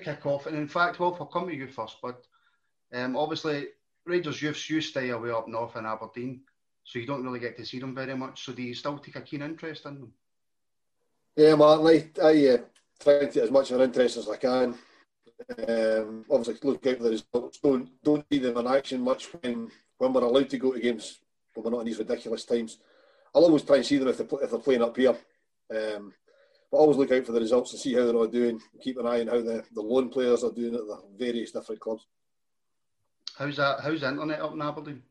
We're going to kick off, and in fact, well, I'll come to you first, but um, obviously, Rangers youths you stay away up north in Aberdeen, so you don't really get to see them very much. So do you still take a keen interest in them? Yeah, Martin, I, I uh, try to take as much of an interest as I can. Um, obviously, look out for the results. Don't don't see them in action much when when we're allowed to go to games when we're not in these ridiculous times. I'll always try and see them if they're, if they're playing up here. Um, but always look out for the results and see how they're all doing. Keep an eye on how the, the loan players are doing at the various different clubs. How's that? How's the internet up in Aberdeen?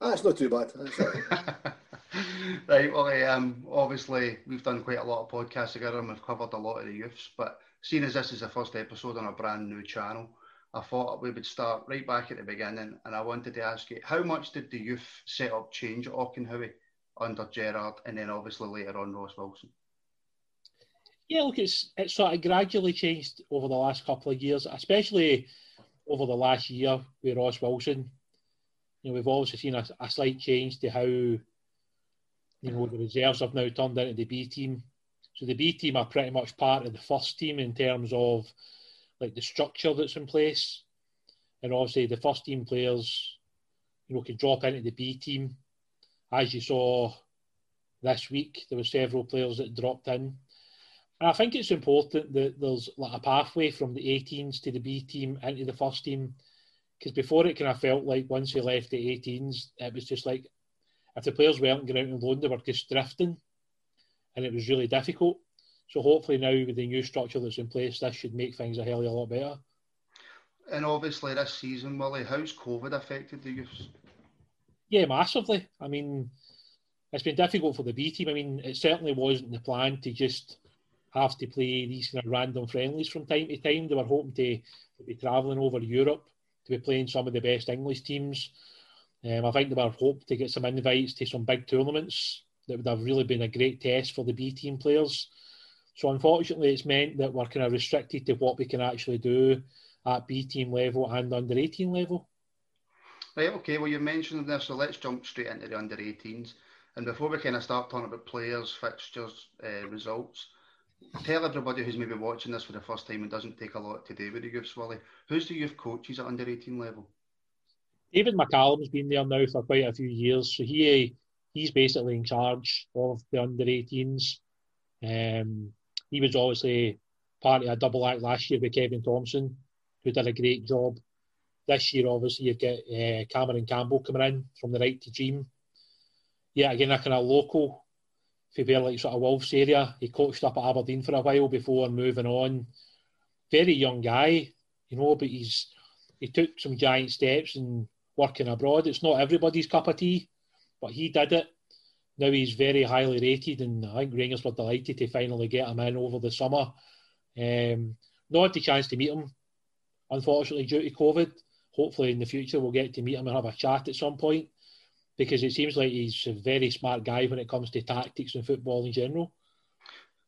Ah, it's not too bad. right. Well, um, obviously we've done quite a lot of podcasts together and we've covered a lot of the youths. But seeing as this is the first episode on a brand new channel, I thought we would start right back at the beginning. And I wanted to ask you, how much did the youth setup change at Auchenhowie under Gerrard, and then obviously later on Ross Wilson? Yeah, look, it's it's sort of gradually changed over the last couple of years, especially over the last year with Ross Wilson. You know, we've obviously seen a, a slight change to how you know the reserves have now turned into the B team. So the B team are pretty much part of the first team in terms of like the structure that's in place, and obviously the first team players, you know, can drop into the B team. As you saw this week, there were several players that dropped in. And I think it's important that there's like a pathway from the 18s to the B team into the first team. Because before it kind of felt like once we left the 18s, it was just like if the players weren't going out on loan, they were just drifting. And it was really difficult. So hopefully now with the new structure that's in place, this should make things a hell of a lot better. And obviously this season, Willie, how's COVID affected the youths? Yeah, massively. I mean, it's been difficult for the B team. I mean, it certainly wasn't the plan to just have to play these kind of random friendlies from time to time. They were hoping to, to be travelling over Europe to be playing some of the best English teams. Um, I think they were hoping to get some invites to some big tournaments that would have really been a great test for the B team players. So unfortunately, it's meant that we're kind of restricted to what we can actually do at B team level and under 18 level. Right, okay, well, you mentioned this, so let's jump straight into the under 18s. And before we kind of start talking about players, fixtures, uh, results, tell everybody who's maybe watching this for the first time and doesn't take a lot to do with the youth, Willie, who's the youth coaches at under 18 level? David McCallum's been there now for quite a few years, so he he's basically in charge of the under 18s. Um, he was obviously part of a double act last year with Kevin Thompson, who did a great job. This year, obviously, you've got uh, Cameron Campbell coming in from the right to Dream. Yeah, again, a kind of local for where like sort of Wolves area. He coached up at Aberdeen for a while before moving on. Very young guy, you know, but he's he took some giant steps and working abroad. It's not everybody's cup of tea, but he did it. Now he's very highly rated, and I think Rangers were delighted to finally get him in over the summer. Um, not had the chance to meet him, unfortunately, due to COVID. Hopefully, in the future, we'll get to meet him and have a chat at some point because it seems like he's a very smart guy when it comes to tactics and football in general.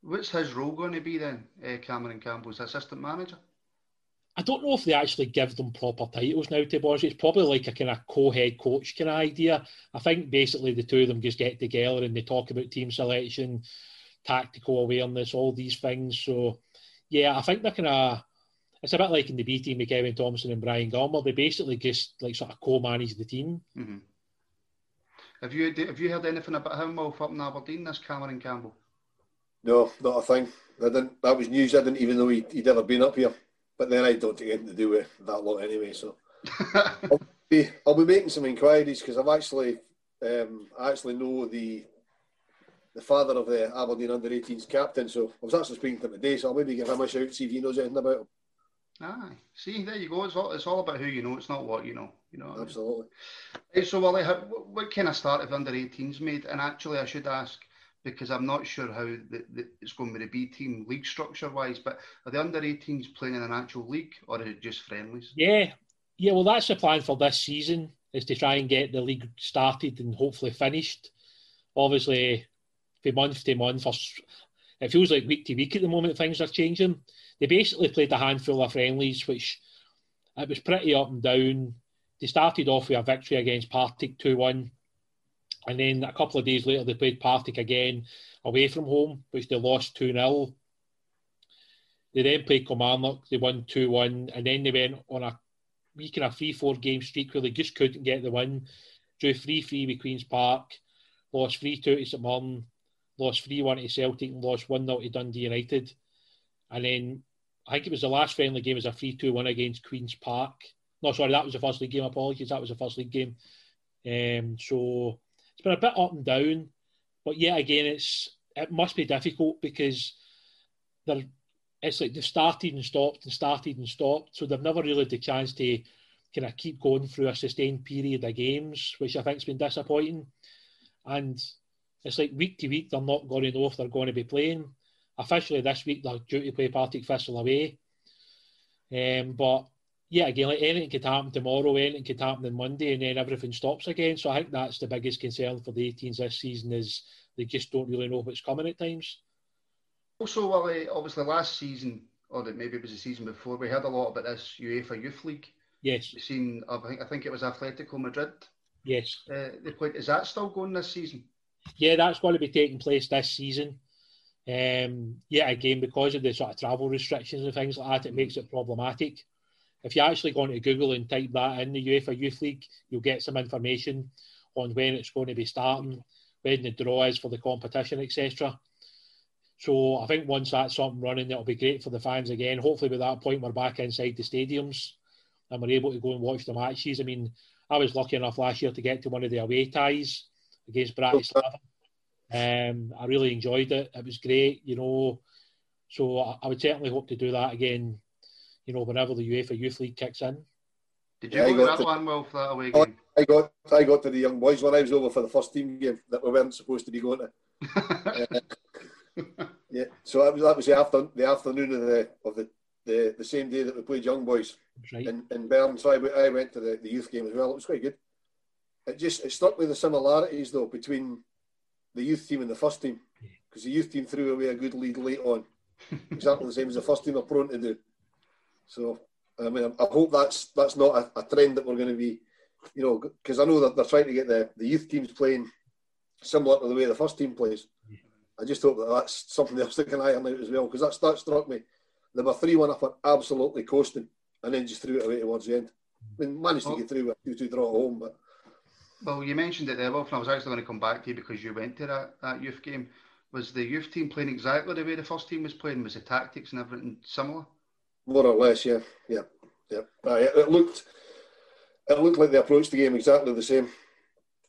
What's his role going to be then, uh, Cameron Campbell's assistant manager? I don't know if they actually give them proper titles now, to be honest. It's probably like a kind of co-head coach kind of idea. I think basically the two of them just get together and they talk about team selection, tactical awareness, all these things. So, yeah, I think they're kind of. It's a bit like in the B team with Kevin Thompson and Brian Gilmour. They basically just like sort of co-manage the team. Mm-hmm. Have you have you heard anything about him while up in Aberdeen? This Cameron Campbell. No, not a thing. I didn't. That was news. I didn't even know he, would ever been up here. But then I don't take anything to do with that lot anyway. So I'll, be, I'll be making some inquiries because I've actually um, I actually know the the father of the Aberdeen under 18s captain. So I was actually speaking to him today, so I'll maybe give him a shout, see if he knows anything about him. Aye, see, there you go. It's all, it's all about who you know. It's not what you know. You know. Absolutely. Right, so, Wally, how, what kind of start have under 18s made? And actually, I should ask because I'm not sure how the, the, it's going with the B team league structure wise. But are the under 18s playing in an actual league or is it just friendlies? Yeah, yeah. Well, that's the plan for this season is to try and get the league started and hopefully finished. Obviously, from month to month, it feels like week to week at the moment. Things are changing. They basically played a handful of friendlies, which it was pretty up and down. They started off with a victory against Partick 2 1. And then a couple of days later, they played Partick again away from home, which they lost 2 0. They then played Kilmarnock, they won 2 1. And then they went on a week and a 3 4 game streak where they just couldn't get the win. Drew 3 3 with Queen's Park, lost 3 2 to St Mirren, lost 3 1 to Celtic, and lost 1 0 to Dundee United. And then I think it was the last friendly game was a 3 2 1 against Queen's Park. No, sorry, that was the first league game. Apologies, that was the first league game. Um, so it's been a bit up and down, but yet again, it's it must be difficult because they're it's like they've started and stopped and started and stopped, so they've never really had the chance to kind of keep going through a sustained period of games, which I think's been disappointing. And it's like week to week, they're not going to know if they're going to be playing officially this week they're due to play Partick Thistle away. Um, but yeah, again, like anything could happen tomorrow, anything could happen on Monday, and then everything stops again. So I think that's the biggest concern for the 18s this season is they just don't really know what's coming at times. Also, Willie, obviously last season, or maybe it was the season before, we heard a lot about this UEFA Youth League. Yes. We've seen, I think, I think it was Atletico Madrid. Yes. Uh, they played. Is that still going this season? Yeah, that's going to be taking place this season. Um, yeah, again, because of the sort of travel restrictions and things like that, it makes it problematic. If you actually go into Google and type that in the UEFA Youth League, you'll get some information on when it's going to be starting, when the draw is for the competition, etc. So I think once that's up and running, it'll be great for the fans again. Hopefully, by that point, we're back inside the stadiums and we're able to go and watch the matches. I mean, I was lucky enough last year to get to one of the away ties against Bratislava um, I really enjoyed it. It was great, you know. So I, I, would certainly hope to do that again, you know, whenever the UEFA Youth League kicks in. Did you yeah, go to that to, one, Will, for that away game? I got, I got to the young boys when I was over for the first team game that we weren't supposed to be going to. uh, yeah, so that was that was the after the afternoon of the of the, the, the same day that we played young boys right. in, in Bern. So I, I went to the, the youth game as well. It was quite good. It just it struck me the similarities though between the youth team and the first team because the youth team threw away a good lead late on, exactly the same as the first team are prone to do. So I mean, I hope that's that's not a, a trend that we're going to be, you know, because I know that they're trying to get the, the youth teams playing similar to the way the first team plays. I just hope that that's something else that can iron out as well because that's that struck me. They were three one up and absolutely coasting, and then just threw it away towards the end. I mean, managed to get through a two two draw at home, but well, you mentioned it there, Wilf, and I was actually going to come back to you because you went to that, that youth game. Was the youth team playing exactly the way the first team was playing? Was the tactics and everything similar? More or less, yeah, yeah, yeah. Uh, it looked, it looked like they approached the game exactly the same,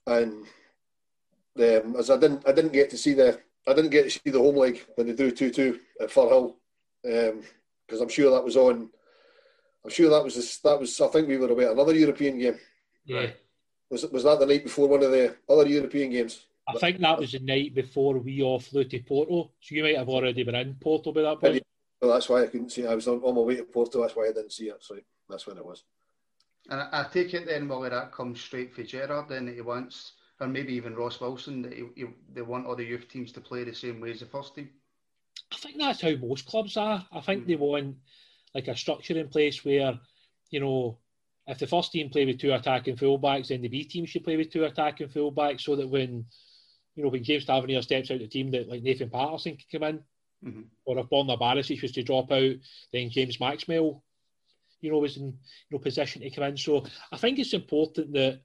and um, as I didn't, I didn't get to see the, I didn't get to see the home leg when they drew two two at Firhill, because um, I'm sure that was on. I'm sure that was that was. I think we were away at another European game. Yeah. Was was that the night before one of the other European games? I think that was the night before we all flew to Porto. So you might have already been in Porto by that point. Well, that's why I couldn't see. It. I was on, on my way to Porto. That's why I didn't see it. So that's when it was. And I, I take it then, Willie, that comes straight for Gerrard. Then that he wants, or maybe even Ross Wilson, that he, he, they want all the youth teams to play the same way as the first team. I think that's how most clubs are. I think mm. they want like a structure in place where, you know, if the first team play with two attacking fullbacks, then the B team should play with two attacking fullbacks, so that when you know when James Tavernier steps out of the team, that like Nathan Patterson can come in, mm-hmm. or if Borna Barisic was to drop out, then James Maxwell, you know, was in you know position to come in. So I think it's important that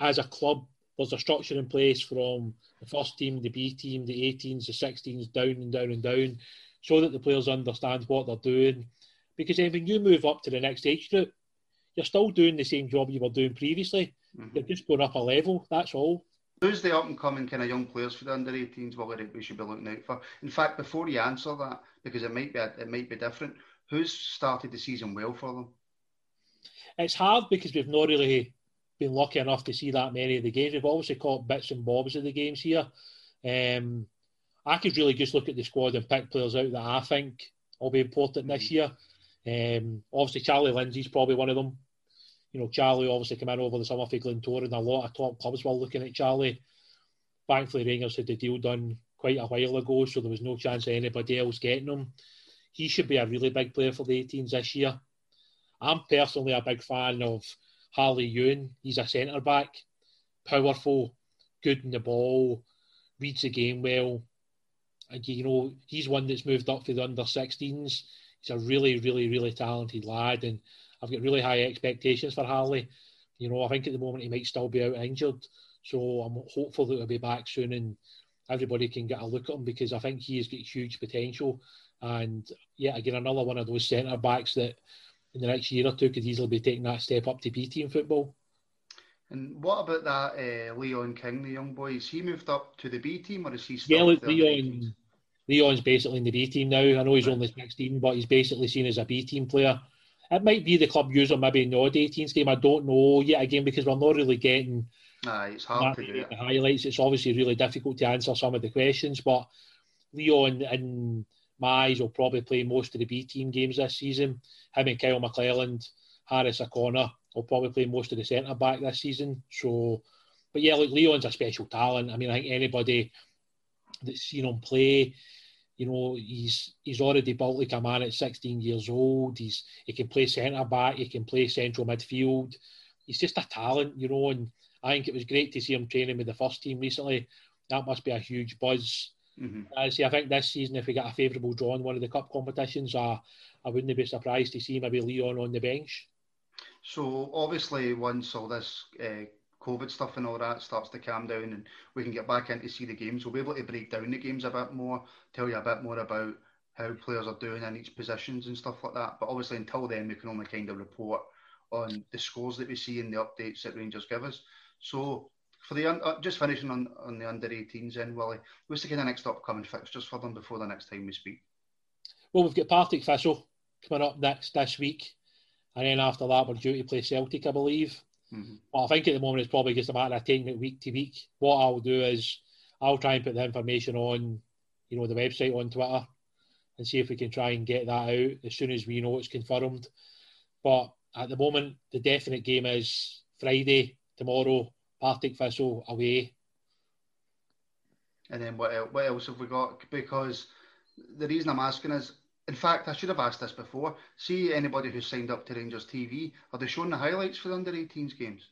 as a club, there's a structure in place from the first team, the B team, the 18s, the 16s, down and down and down, so that the players understand what they're doing. Because then when you move up to the next age group, you're still doing the same job you were doing previously. Mm-hmm. You're just going up a level. That's all. Who's the up and coming kind of young players for the under 18s? What we should be looking out for? In fact, before you answer that, because it might be it might be different. Who's started the season well for them? It's hard because we've not really been lucky enough to see that many of the games. We've obviously caught bits and bobs of the games here. Um, I could really just look at the squad and pick players out that I think will be important this year. Um, obviously, Charlie Lindsay's probably one of them. You know, Charlie obviously came in over the summer for Glentoran, and a lot of top clubs were looking at Charlie. Thankfully, Rangers had the deal done quite a while ago, so there was no chance of anybody else getting him. He should be a really big player for the 18s this year. I'm personally a big fan of Harley Ewan. He's a centre back, powerful, good in the ball, reads the game well. And, you know, he's one that's moved up for the under 16s. He's a really, really, really talented lad, and I've got really high expectations for Harley. You know, I think at the moment he might still be out injured, so I'm hopeful that he'll be back soon and everybody can get a look at him because I think he has got huge potential. And yeah, again, another one of those centre backs that in the next year or two could easily be taking that step up to B team football. And what about that uh, Leon King, the young boy? Is he moved up to the B team or is he still? Yeah, Leon. Leon's basically in the B team now. I know he's only 16, but he's basically seen as a B team player. It might be the club user maybe in the odd 18s game. I don't know yet again because we're not really getting. Nah, it's hard to do the highlights. It's obviously really difficult to answer some of the questions, but Leon and Mize will probably play most of the B team games this season. Him and Kyle McClelland, Harris O'Connor will probably play most of the centre back this season. So, but yeah, look, Leon's a special talent. I mean, I think anybody that's seen him play, you know, he's he's already built like a man at 16 years old. He's he can play centre back, he can play central midfield. He's just a talent, you know, and I think it was great to see him training with the first team recently. That must be a huge buzz Mm-hmm. I see. I think this season, if we get a favourable draw in one of the cup competitions, uh, I wouldn't be surprised to see maybe Leon on the bench. So obviously, once all this uh, COVID stuff and all that starts to calm down, and we can get back in to see the games, we'll be able to break down the games a bit more, tell you a bit more about how players are doing in each positions and stuff like that. But obviously, until then, we can only kind of report on the scores that we see and the updates that Rangers give us. So for the uh, just finishing on, on the under 18s then Willie what's the kind of next upcoming fixtures for them before the next time we speak well we've got Partick Thistle coming up next this week and then after that we're due to play Celtic I believe mm-hmm. but I think at the moment it's probably just a matter of taking it week to week what I'll do is I'll try and put the information on you know the website on Twitter and see if we can try and get that out as soon as we know it's confirmed but at the moment the definite game is Friday tomorrow Partick Thistle away. And then what what else have we got? Because the reason I'm asking is, in fact, I should have asked this before. See anybody who's signed up to Rangers TV, are they showing the highlights for the under 18s games?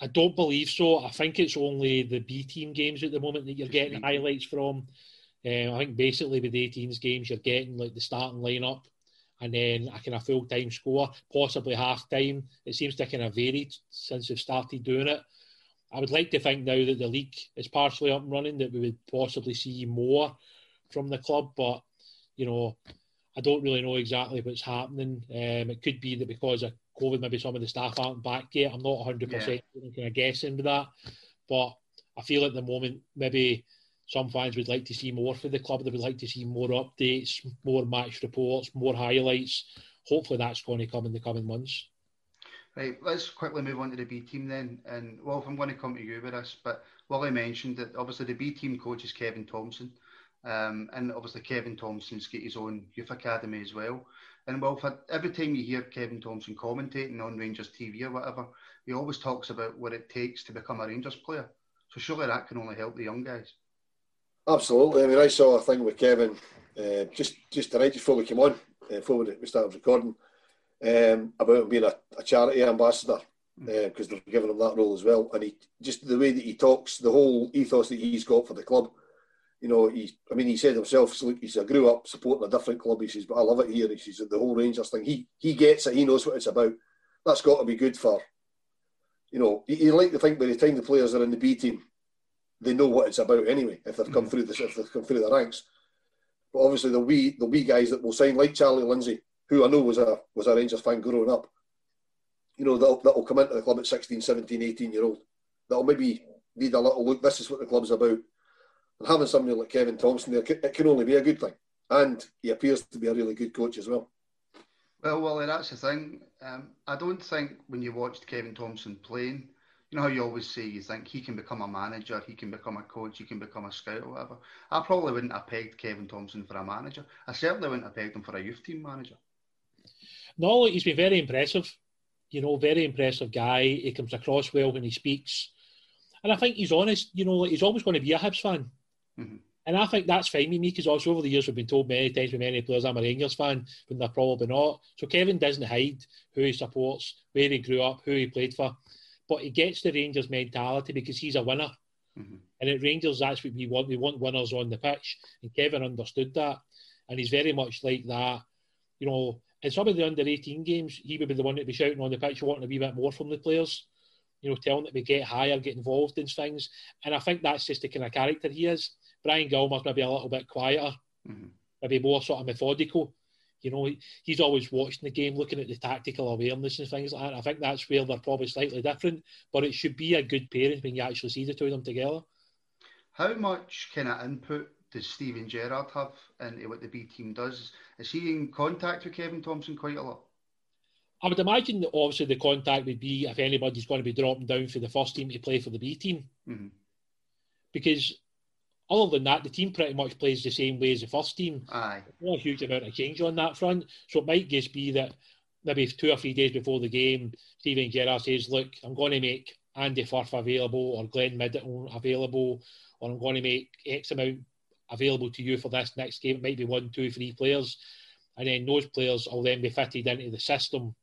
I don't believe so. I think it's only the B team games at the moment that you're Just getting highlights from. Um, I think basically with the 18s games, you're getting like the starting lineup and then a kind of full time score, possibly half time. It seems to kind of varied since they've started doing it. I would like to think now that the league is partially up and running that we would possibly see more from the club, but you know, I don't really know exactly what's happening. Um, it could be that because of COVID, maybe some of the staff aren't back yet. I'm not 100 yeah. percent kind of guessing with that, but I feel at the moment maybe some fans would like to see more for the club. They would like to see more updates, more match reports, more highlights. Hopefully, that's going to come in the coming months. Right, let's quickly move on to the B team then. And Wilf, I'm going to come to you with this, but Willie mentioned that obviously the B team coach is Kevin Thompson, um, and obviously Kevin Thompson's got his own youth academy as well. And Wilf, every time you hear Kevin Thompson commentating on Rangers TV or whatever, he always talks about what it takes to become a Rangers player. So surely that can only help the young guys. Absolutely. I mean, I saw a thing with Kevin uh, just just tonight before we came on, uh, before we started recording um, about him being a, a charity ambassador because uh, they're giving him that role as well. And he just the way that he talks, the whole ethos that he's got for the club. You know, he. I mean, he said himself, look, he said, I grew up supporting a different club. He says, but I love it here. He says, the whole Rangers thing. He he gets it. He knows what it's about. That's got to be good for. You know, you, like to think by the time the players are in the B team, they know what it's about anyway. If they've come mm-hmm. through the if they've come through the ranks, but obviously the wee the wee guys that will sign like Charlie Lindsay who I know was a was a Rangers fan growing up, you know, that'll, that'll come into the club at 16, 17, 18 year old. That'll maybe need a little look. This is what the club's about. And having somebody like Kevin Thompson there, it can only be a good thing. And he appears to be a really good coach as well. Well, Wally, that's the thing. Um, I don't think when you watched Kevin Thompson playing, you know how you always say you think he can become a manager, he can become a coach, he can become a scout or whatever. I probably wouldn't have pegged Kevin Thompson for a manager. I certainly wouldn't have pegged him for a youth team manager. No, he's been very impressive. You know, very impressive guy. He comes across well when he speaks. And I think he's honest. You know, he's always going to be a Hibs fan. Mm-hmm. And I think that's fine with me because also over the years we've been told many times by many players I'm a Rangers fan when they're probably not. So Kevin doesn't hide who he supports, where he grew up, who he played for. But he gets the Rangers mentality because he's a winner. Mm-hmm. And at Rangers, that's what we want. We want winners on the pitch. And Kevin understood that. And he's very much like that. You know, in some of the under 18 games, he would be the one that be shouting on the pitch, wanting a wee bit more from the players. You know, telling that we get higher, get involved in things. And I think that's just the kind of character he is. Brian Gilmour's maybe be a little bit quieter, mm-hmm. maybe more sort of methodical. You know, he's always watching the game, looking at the tactical awareness and things like that. I think that's where they're probably slightly different, but it should be a good pairing when you actually see the two of them together. How much kind of input does Steven Gerrard have into what the B team does? Is he in contact with Kevin Thompson quite a lot? I would imagine that obviously the contact would be if anybody's going to be dropping down for the first team to play for the B team. Mm-hmm. Because other than that, the team pretty much plays the same way as the first team. Aye. Not a huge amount of change on that front. So it might just be that maybe two or three days before the game, Steven Gerrard says, Look, I'm going to make Andy Firth available or Glenn Middleton available, or I'm going to make X amount available to you for this next game. It might be one, two, three players. And then those players will then be fitted into the system.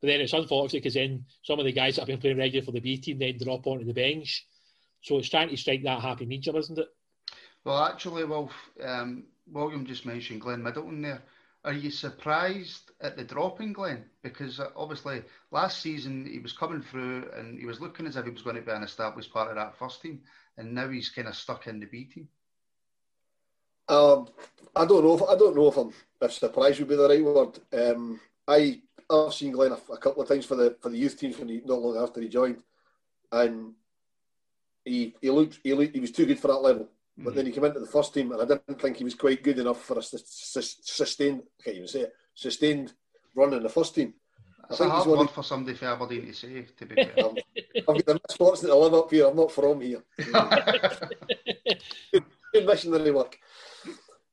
But then it's unfortunate because then some of the guys that have been playing regular for the B team then drop onto the bench. So it's trying to strike that happy medium, isn't it? Well, actually, Wilf, um, William just mentioned Glenn Middleton there. Are you surprised at the drop in Glenn? Because uh, obviously last season he was coming through and he was looking as if he was going to be an established part of that first team, and now he's kind of stuck in the B team. Um, I don't know. If, I don't know if I'm if surprised would be the right word. Um, I I've seen Glenn a, a, couple of times for the for the youth teams when he not long after he joined, and he he looked he looked, he was too good for that level. But then he came into the first team, and I didn't think he was quite good enough for a sustained, I can't even say it, sustained run in the first team. That's I think a hard word for somebody for Aberdeen to say, to be fair. I've got the misfortune to live up here. I'm not from here. good missionary work.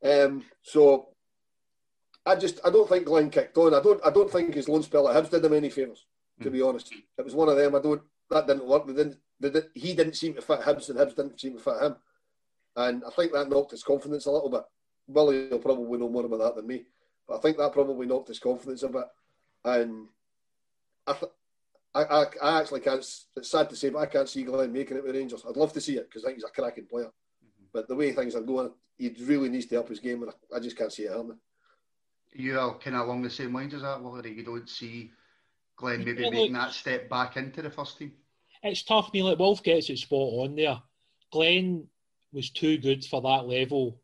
Um, so I just I don't think Glenn kicked on. I don't I don't think his loan spell at Hibs did him any favours. To be honest, it was one of them. I don't that didn't work. They didn't, they did, he didn't seem to fit Hibs, and Hibs didn't seem to fit him. And I think that knocked his confidence a little bit. Willie will probably know more about that than me, but I think that probably knocked his confidence a bit. And I, th- I, I, I, actually can't. It's sad to say, but I can't see Glenn making it with Rangers. I'd love to see it because I think he's a cracking player. Mm-hmm. But the way things are going, he really needs to up his game, and I, I just can't see it happening. You are kind of along the same lines as that, Willie. You don't see Glenn maybe making that step back into the first team. It's tough. I mean, like Wilf gets it spot on there. Glenn was too good for that level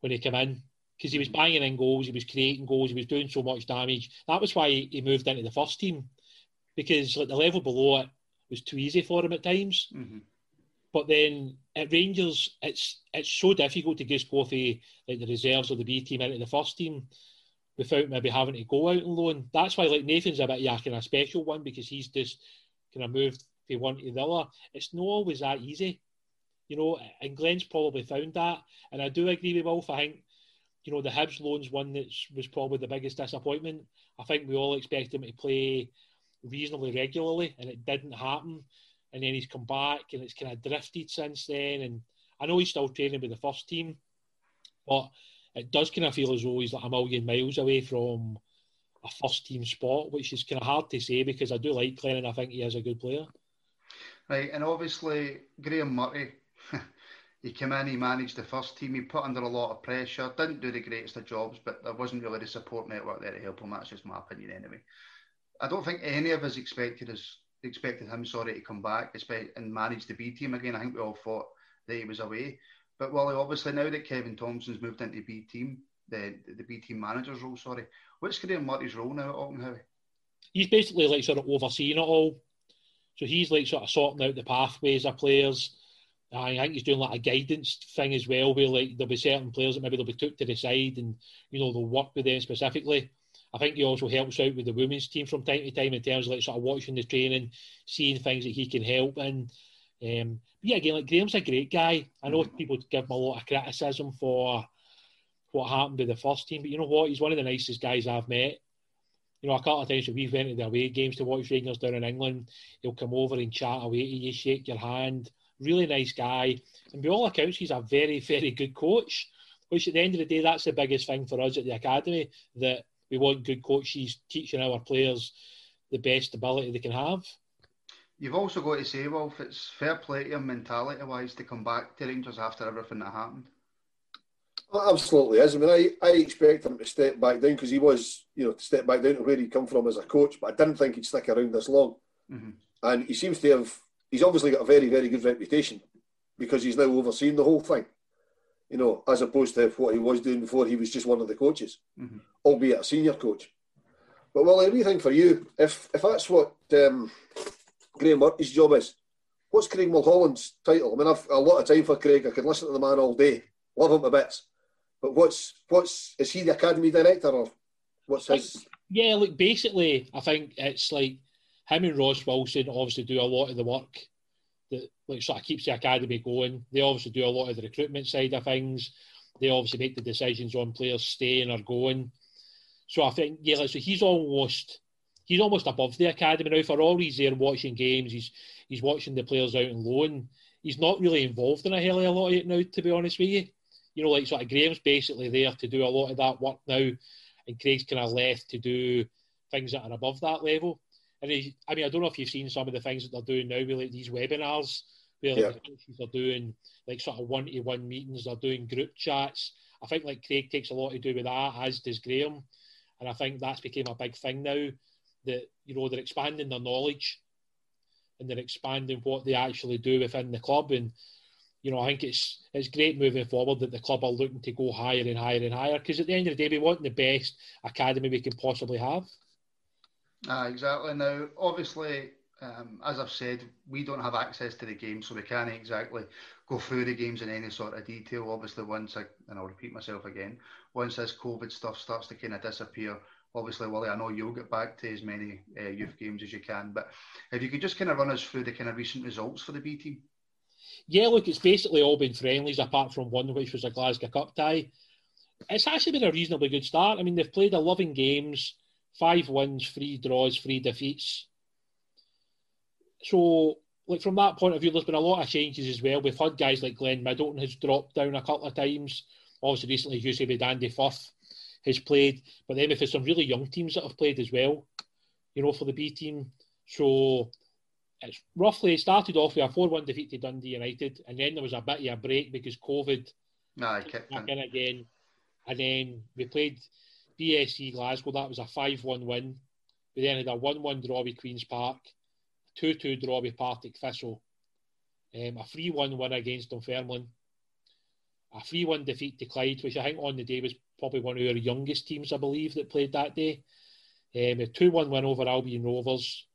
when he came in because he was banging in goals, he was creating goals, he was doing so much damage. That was why he moved into the first team because like the level below it was too easy for him at times. Mm-hmm. But then at Rangers, it's it's so difficult to just go for like the reserves or the B team into the first team without maybe having to go out and loan. That's why like Nathan's a bit kind of special one because he's just kind of moved from one to the other. It's not always that easy. You know, and Glenn's probably found that. And I do agree with Wilf. I think, you know, the Hibs loan's one that was probably the biggest disappointment. I think we all expected him to play reasonably regularly, and it didn't happen. And then he's come back, and it's kind of drifted since then. And I know he's still training with the first team, but it does kind of feel as though he's like a million miles away from a first team spot, which is kind of hard to say because I do like Glenn and I think he is a good player. Right, and obviously Graeme Murty he came in, he managed the first team, he put under a lot of pressure, didn't do the greatest of jobs, but there wasn't really the support network there to help him. That's just my opinion anyway. I don't think any of us expected us expected him, sorry, to come back and manage the B team again. I think we all thought that he was away. But well, obviously now that Kevin Thompson's moved into B team, the the B team manager's role, sorry, what's Graeme Murty's role now at Auchenhowie? He's basically like sort of overseeing it all. So he's like sort of sorting out the pathways of players. I think he's doing like a guidance thing as well, where like there'll be certain players that maybe they'll be took to the side and you know they'll work with them specifically. I think he also helps out with the women's team from time to time in terms of like sort of watching the training, seeing things that he can help in. Um, yeah, again, like Graeme's a great guy. I know mm-hmm. people give him a lot of criticism for what happened with the first team, but you know what? He's one of the nicest guys I've met. You know, a couple of times we've went to the away games to watch Rangers down in England, he'll come over and chat away to you, shake your hand. Really nice guy. And by all accounts, he's a very, very good coach, which at the end of the day, that's the biggest thing for us at the academy, that we want good coaches teaching our players the best ability they can have. You've also got to say, well, if it's fair play to him mentality wise to come back to Rangers after everything that happened. Well, absolutely is. I mean, I, I expect him to step back down because he was, you know, to step back down to where he'd come from as a coach, but I didn't think he'd stick around this long. Mm-hmm. And he seems to have, he's obviously got a very, very good reputation because he's now overseeing the whole thing, you know, as opposed to what he was doing before he was just one of the coaches, mm-hmm. albeit a senior coach. But well, I really think for you, if if that's what um, Graeme Murty's job is. What's Craig Mulholland's title? I mean, I've a lot of time for Craig. I could listen to the man all day, love him a bit. But what's what's is he the academy director or what's his? Yeah, look, basically, I think it's like him and Ross Wilson obviously do a lot of the work that like sort of keeps the academy going. They obviously do a lot of the recruitment side of things. They obviously make the decisions on players staying or going. So I think yeah, like, so he's almost he's almost above the academy now. For all he's there watching games, he's he's watching the players out on loan. He's not really involved in a hell of a lot of it now, to be honest with you. You know, like sort of Graeme's basically there to do a lot of that work now, and Craig's kind of left to do things that are above that level. And he, I mean, I don't know if you've seen some of the things that they're doing now with like these webinars where yeah. like, the are doing like sort of one to one meetings, they're doing group chats. I think like Craig takes a lot to do with that, as does Graeme. And I think that's became a big thing now that you know they're expanding their knowledge and they're expanding what they actually do within the club and you know I think it's it's great moving forward that the club are looking to go higher and higher and higher because at the end of the day we want the best academy we can possibly have. Ah, exactly. Now, obviously, um, as I've said, we don't have access to the game, so we can't exactly go through the games in any sort of detail. Obviously, once I, and I'll repeat myself again, once this COVID stuff starts to kind of disappear, obviously, Willie, I know you'll get back to as many uh, youth games as you can, but if you could just kind of run us through the kind of recent results for the B team. Yeah, look, it's basically all been friendlies apart from one, which was a Glasgow Cup tie. It's actually been a reasonably good start. I mean, they've played 11 games, five wins, three draws, three defeats. So, like from that point of view, there's been a lot of changes as well. We've had guys like Glenn Middleton has dropped down a couple of times. Obviously, recently, as you say, with Andy Firth has played. But then if there's some really young teams that have played as well, you know, for the B team. So it's roughly it started off with a 4 1 defeat to Dundee United, and then there was a bit of a break because COVID nah, kicked back in again. And then we played BSC Glasgow, that was a 5 1 win. We then had a 1 1 draw with Queen's Park, 2 2 draw with Partick Thistle, um, a 3 1 win against Dunfermline, a 3 1 defeat to Clyde, which I think on the day was probably one of our youngest teams, I believe, that played that day. Um, a 2 1 win over Albion Rovers,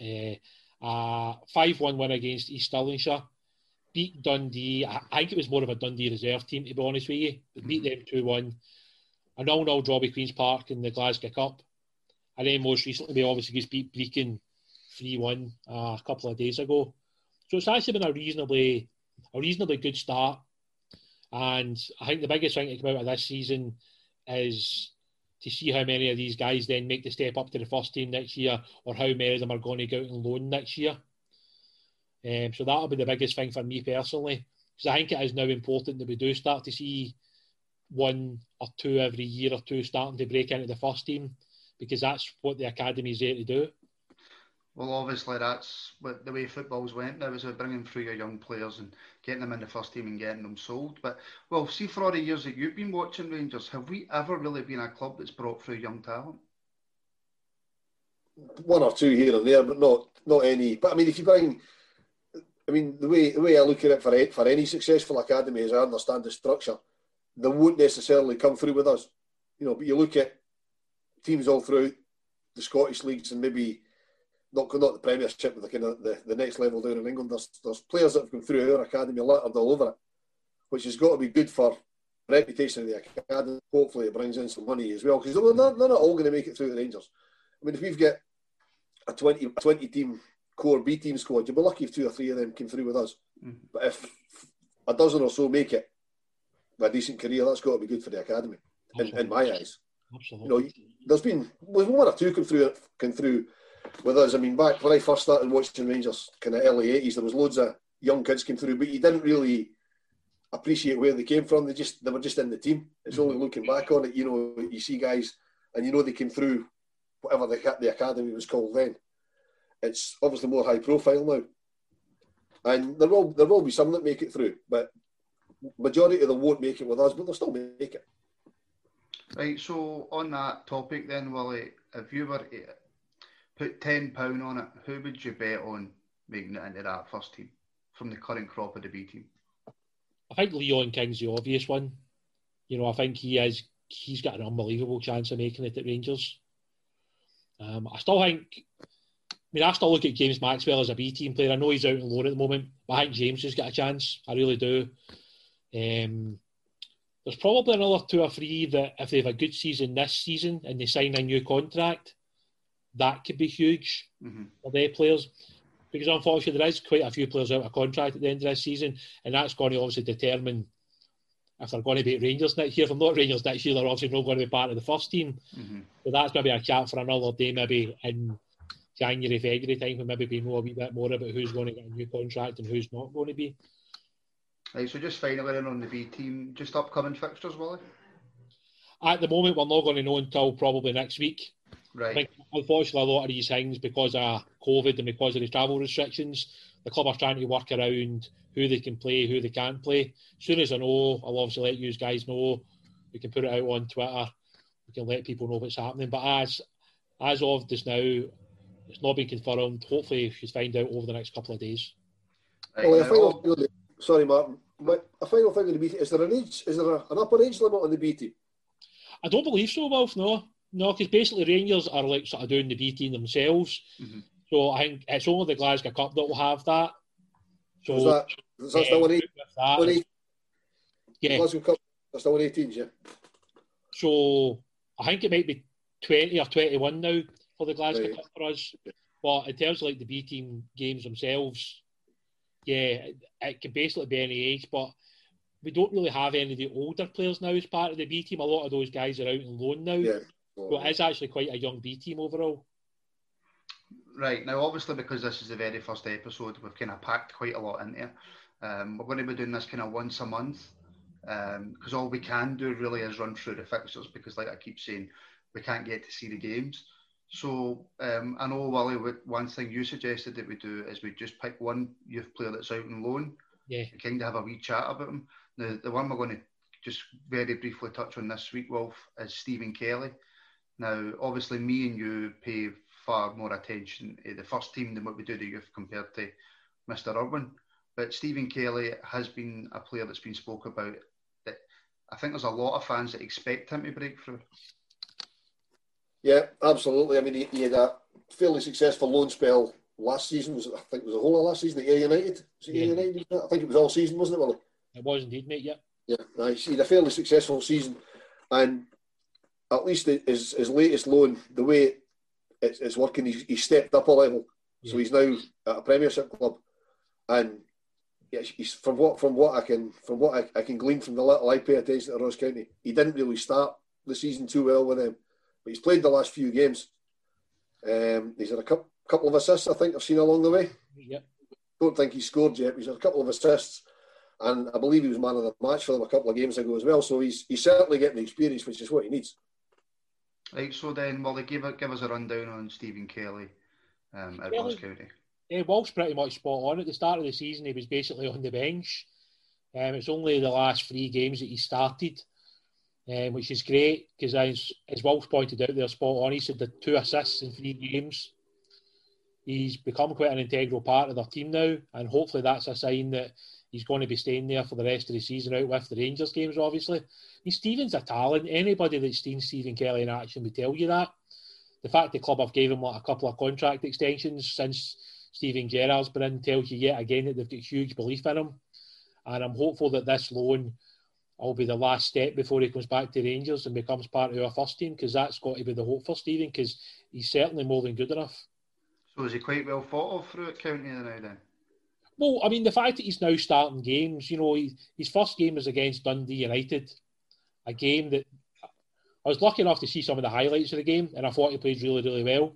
uh, a 5 1 win against East Stirlingshire, beat Dundee. I, I, think it was more of a Dundee reserve team, to be honest with you, but beat them 2 1. A 0 0 draw with Queen's Park in the Glasgow Cup. And then most recently, we obviously just beat Brechin 3 1 uh, a couple of days ago. So it's actually been a reasonably a reasonably good start and I think the biggest thing to come out of this season is to see how many of these guys then make the step up to the first team next year, or how many of them are going to go out on loan next year. Um, so that'll be the biggest thing for me personally, because I think it is now important that we do start to see one or two every year or two starting to break into the first team, because that's what the academy is there to do. Well, obviously that's what the way football's went now is bringing through your young players and getting them in the first team and getting them sold. But well, see for all the years that you've been watching Rangers, have we ever really been a club that's brought through young talent? One or two here and there, but not not any. But I mean, if you bring, I mean, the way the way I look at it for for any successful academy, as I understand the structure, they won't necessarily come through with us, you know. But you look at teams all throughout the Scottish leagues and maybe not not the Premiership, but the kind of the, the next level down in England. There's there's players that have gone through our academy littered all over it, which has got to be good for reputation of the academy. Hopefully, it brings in some money as well because they're, they're not all going to make it through the Rangers. I mean, if we've got a 20, 20 team core B team squad, you'll be lucky if two or three of them came through with us. Mm-hmm. But if a dozen or so make it with a decent career, that's got to be good for the academy, in, in, my eyes. Absolutely. You know, there's been one or two come through come through with us. I mean, back when I first started watching Rangers, kind of early eighties, there was loads of young kids came through, but you didn't really appreciate where they came from. They just they were just in the team. It's only mm-hmm. looking back on it, you know, you see guys and you know they came through whatever the, the academy was called then. It's obviously more high profile now. And there will there will be some that make it through, but majority of them won't make it with us, but they'll still make it. Right, so on that topic then, Willie, if you were to put ten pound on it, who would you bet on making it into that first team from the current crop of the B team? I think Leon King's the obvious one. You know, I think he is he's got an unbelievable chance of making it at Rangers. Um, I still think, I mean, I still look at James Maxwell as a B team player. I know he's out on loan at the moment, but I think James has got a chance. I really do. Um, there's probably another two or three that, if they have a good season this season and they sign a new contract, that could be huge mm-hmm. for their players. Because unfortunately, there is quite a few players out of contract at the end of this season, and that's going to obviously determine if they're going to be at Rangers next year. If they're not Rangers next year, they're obviously not going to be part of the first team. Mm-hmm. So that's maybe a chat for another day, maybe in January, February time, when maybe we know a wee bit more about who's going to get a new contract and who's not going to be. Right, so just finally in on the B team, just upcoming fixtures, Willie? At the moment, we're not going to know until probably next week. Right. I think, unfortunately, a lot of these things, because of COVID and because of the travel restrictions, the club are trying to work around who they can play, who they can't play. As soon as I know, I'll obviously let you guys know. We can put it out on Twitter. We can let people know what's happening. But as as of this now, it's not been confirmed. Hopefully, we should find out over the next couple of days. Well, final, sorry, Martin. But a final thing on the B team: is there an age? Is there a, an upper age limit on the B team? I don't believe so, Wilf. No, no, because basically Rangers are like sort of doing the B team themselves. Mm-hmm. So I think it's only the Glasgow Cup that will have that. So is that, is that still an 18? Yeah. Glasgow Cup, that's still an 18, yeah. So I think it might be 20 or 21 now for the Glasgow right. Cup for us. But in terms of like the B team games themselves, yeah, it can basically be any age. But we don't really have any of the older players now as part of the B team. A lot of those guys are out on loan now. Yeah. So it is actually quite a young B team overall. Right now, obviously, because this is the very first episode, we've kind of packed quite a lot into it. Um, we're going to be doing this kind of once a month because um, all we can do really is run through the fixtures because, like I keep saying, we can't get to see the games. So um, I know, Wally, one thing you suggested that we do is we just pick one youth player that's out on loan yeah. kind of have a wee chat about him. Now, the one we're going to just very briefly touch on this week, Wilf, is Stephen Kelly. Now, obviously, me and you pay far more attention to the first team than what we do the youth compared to Mr. Irwin. But Stephen Kelly has been a player that's been spoke about. That I think there's a lot of fans that expect him to break through. Yeah, absolutely. I mean, he, he had a fairly successful loan spell last season. Was I think it was the whole of last season at United. Was it yeah. United? I think it was all season, wasn't it, Willie? It was indeed, mate. Yeah. Yeah, nice. He had a fairly successful season, and at least his his latest loan, the way it's, it's working. He's, he's stepped up a level, yeah. so he's now at a Premiership club, and yeah, he's from what from what I can from what I, I, can glean from the little I pay attention to Ross County. He didn't really start the season too well with them, but he's played the last few games. Um, he's had a couple, couple of assists, I think I've seen along the way. Yep. Don't think he scored yet. He's had a couple of assists, and I believe he was man of the match for them a couple of games ago as well. So he's he's certainly getting the experience, which is what he needs. Right, so then, well, give, give us a rundown on Stephen Kelly um, at Ross County. Yeah, Wilf's pretty much spot on. At the start of the season, he was basically on the bench. Um, it's only the last three games that he started, um, which is great because, as, as pointed out, they're spot on. He's had the two assists in three games. He's become quite an integral part of their team now, and hopefully that's a sign that he's going to be staying there for the rest of the season out with the Rangers games, obviously. I mean, Stephen's a talent. Anybody that's seen Stephen Kelly in action would tell you that. the fact the club have gave him like a couple of contract extensions since Steven Gerrard's been in tells you yet again that they've got huge belief in him. And I'm hopeful that this loan will be the last step before he comes back to Rangers and becomes part of our first team because that's got to be the hope for Steven because he's certainly more than good enough. So is he quite well thought of through at County now then? Well, I mean, the fact that he's now starting games, you know, he, his first game was against Dundee United, a game that I was lucky enough to see some of the highlights of the game, and I thought he played really, really well.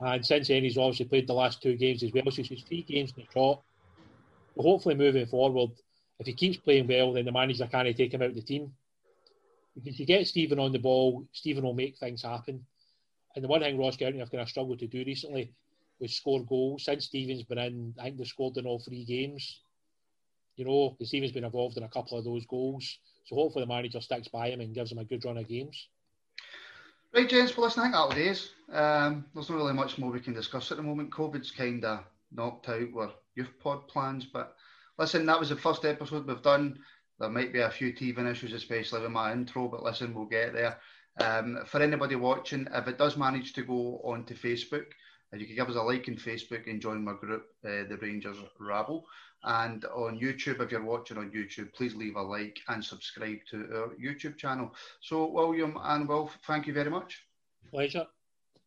And since then, he's obviously played the last two games as well. So he's three games in the trot. Hopefully, moving forward, if he keeps playing well, then the manager can't take him out of the team. If you get Stephen on the ball, Stephen will make things happen. And the one thing Ross County have kind of struggled to do recently was score goals. Since Steven's been in, I think they've scored in all three games. You know, Steven's been involved in a couple of those goals. So hopefully the manager sticks by him and gives him a good run of games. Right, gents, well, listen, I think that'll do um, there's not really much more we can discuss at the moment. COVID's kind of knocked out our youth pod plans, but listen, that was the first episode we've done. There might be a few teething issues, especially with my intro, but listen, we'll get there. Um, for anybody watching, if it does manage to go onto Facebook, you can give us a like on Facebook and join my group, uh, the Rangers Rabble. And on YouTube, if you're watching on YouTube, please leave a like and subscribe to our YouTube channel. So, William and Wilf, thank you very much. Pleasure.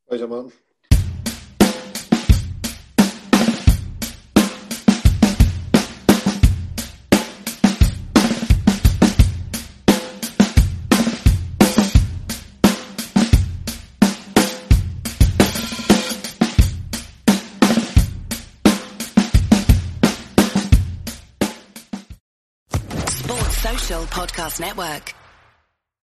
Pleasure, man. Podcast Network.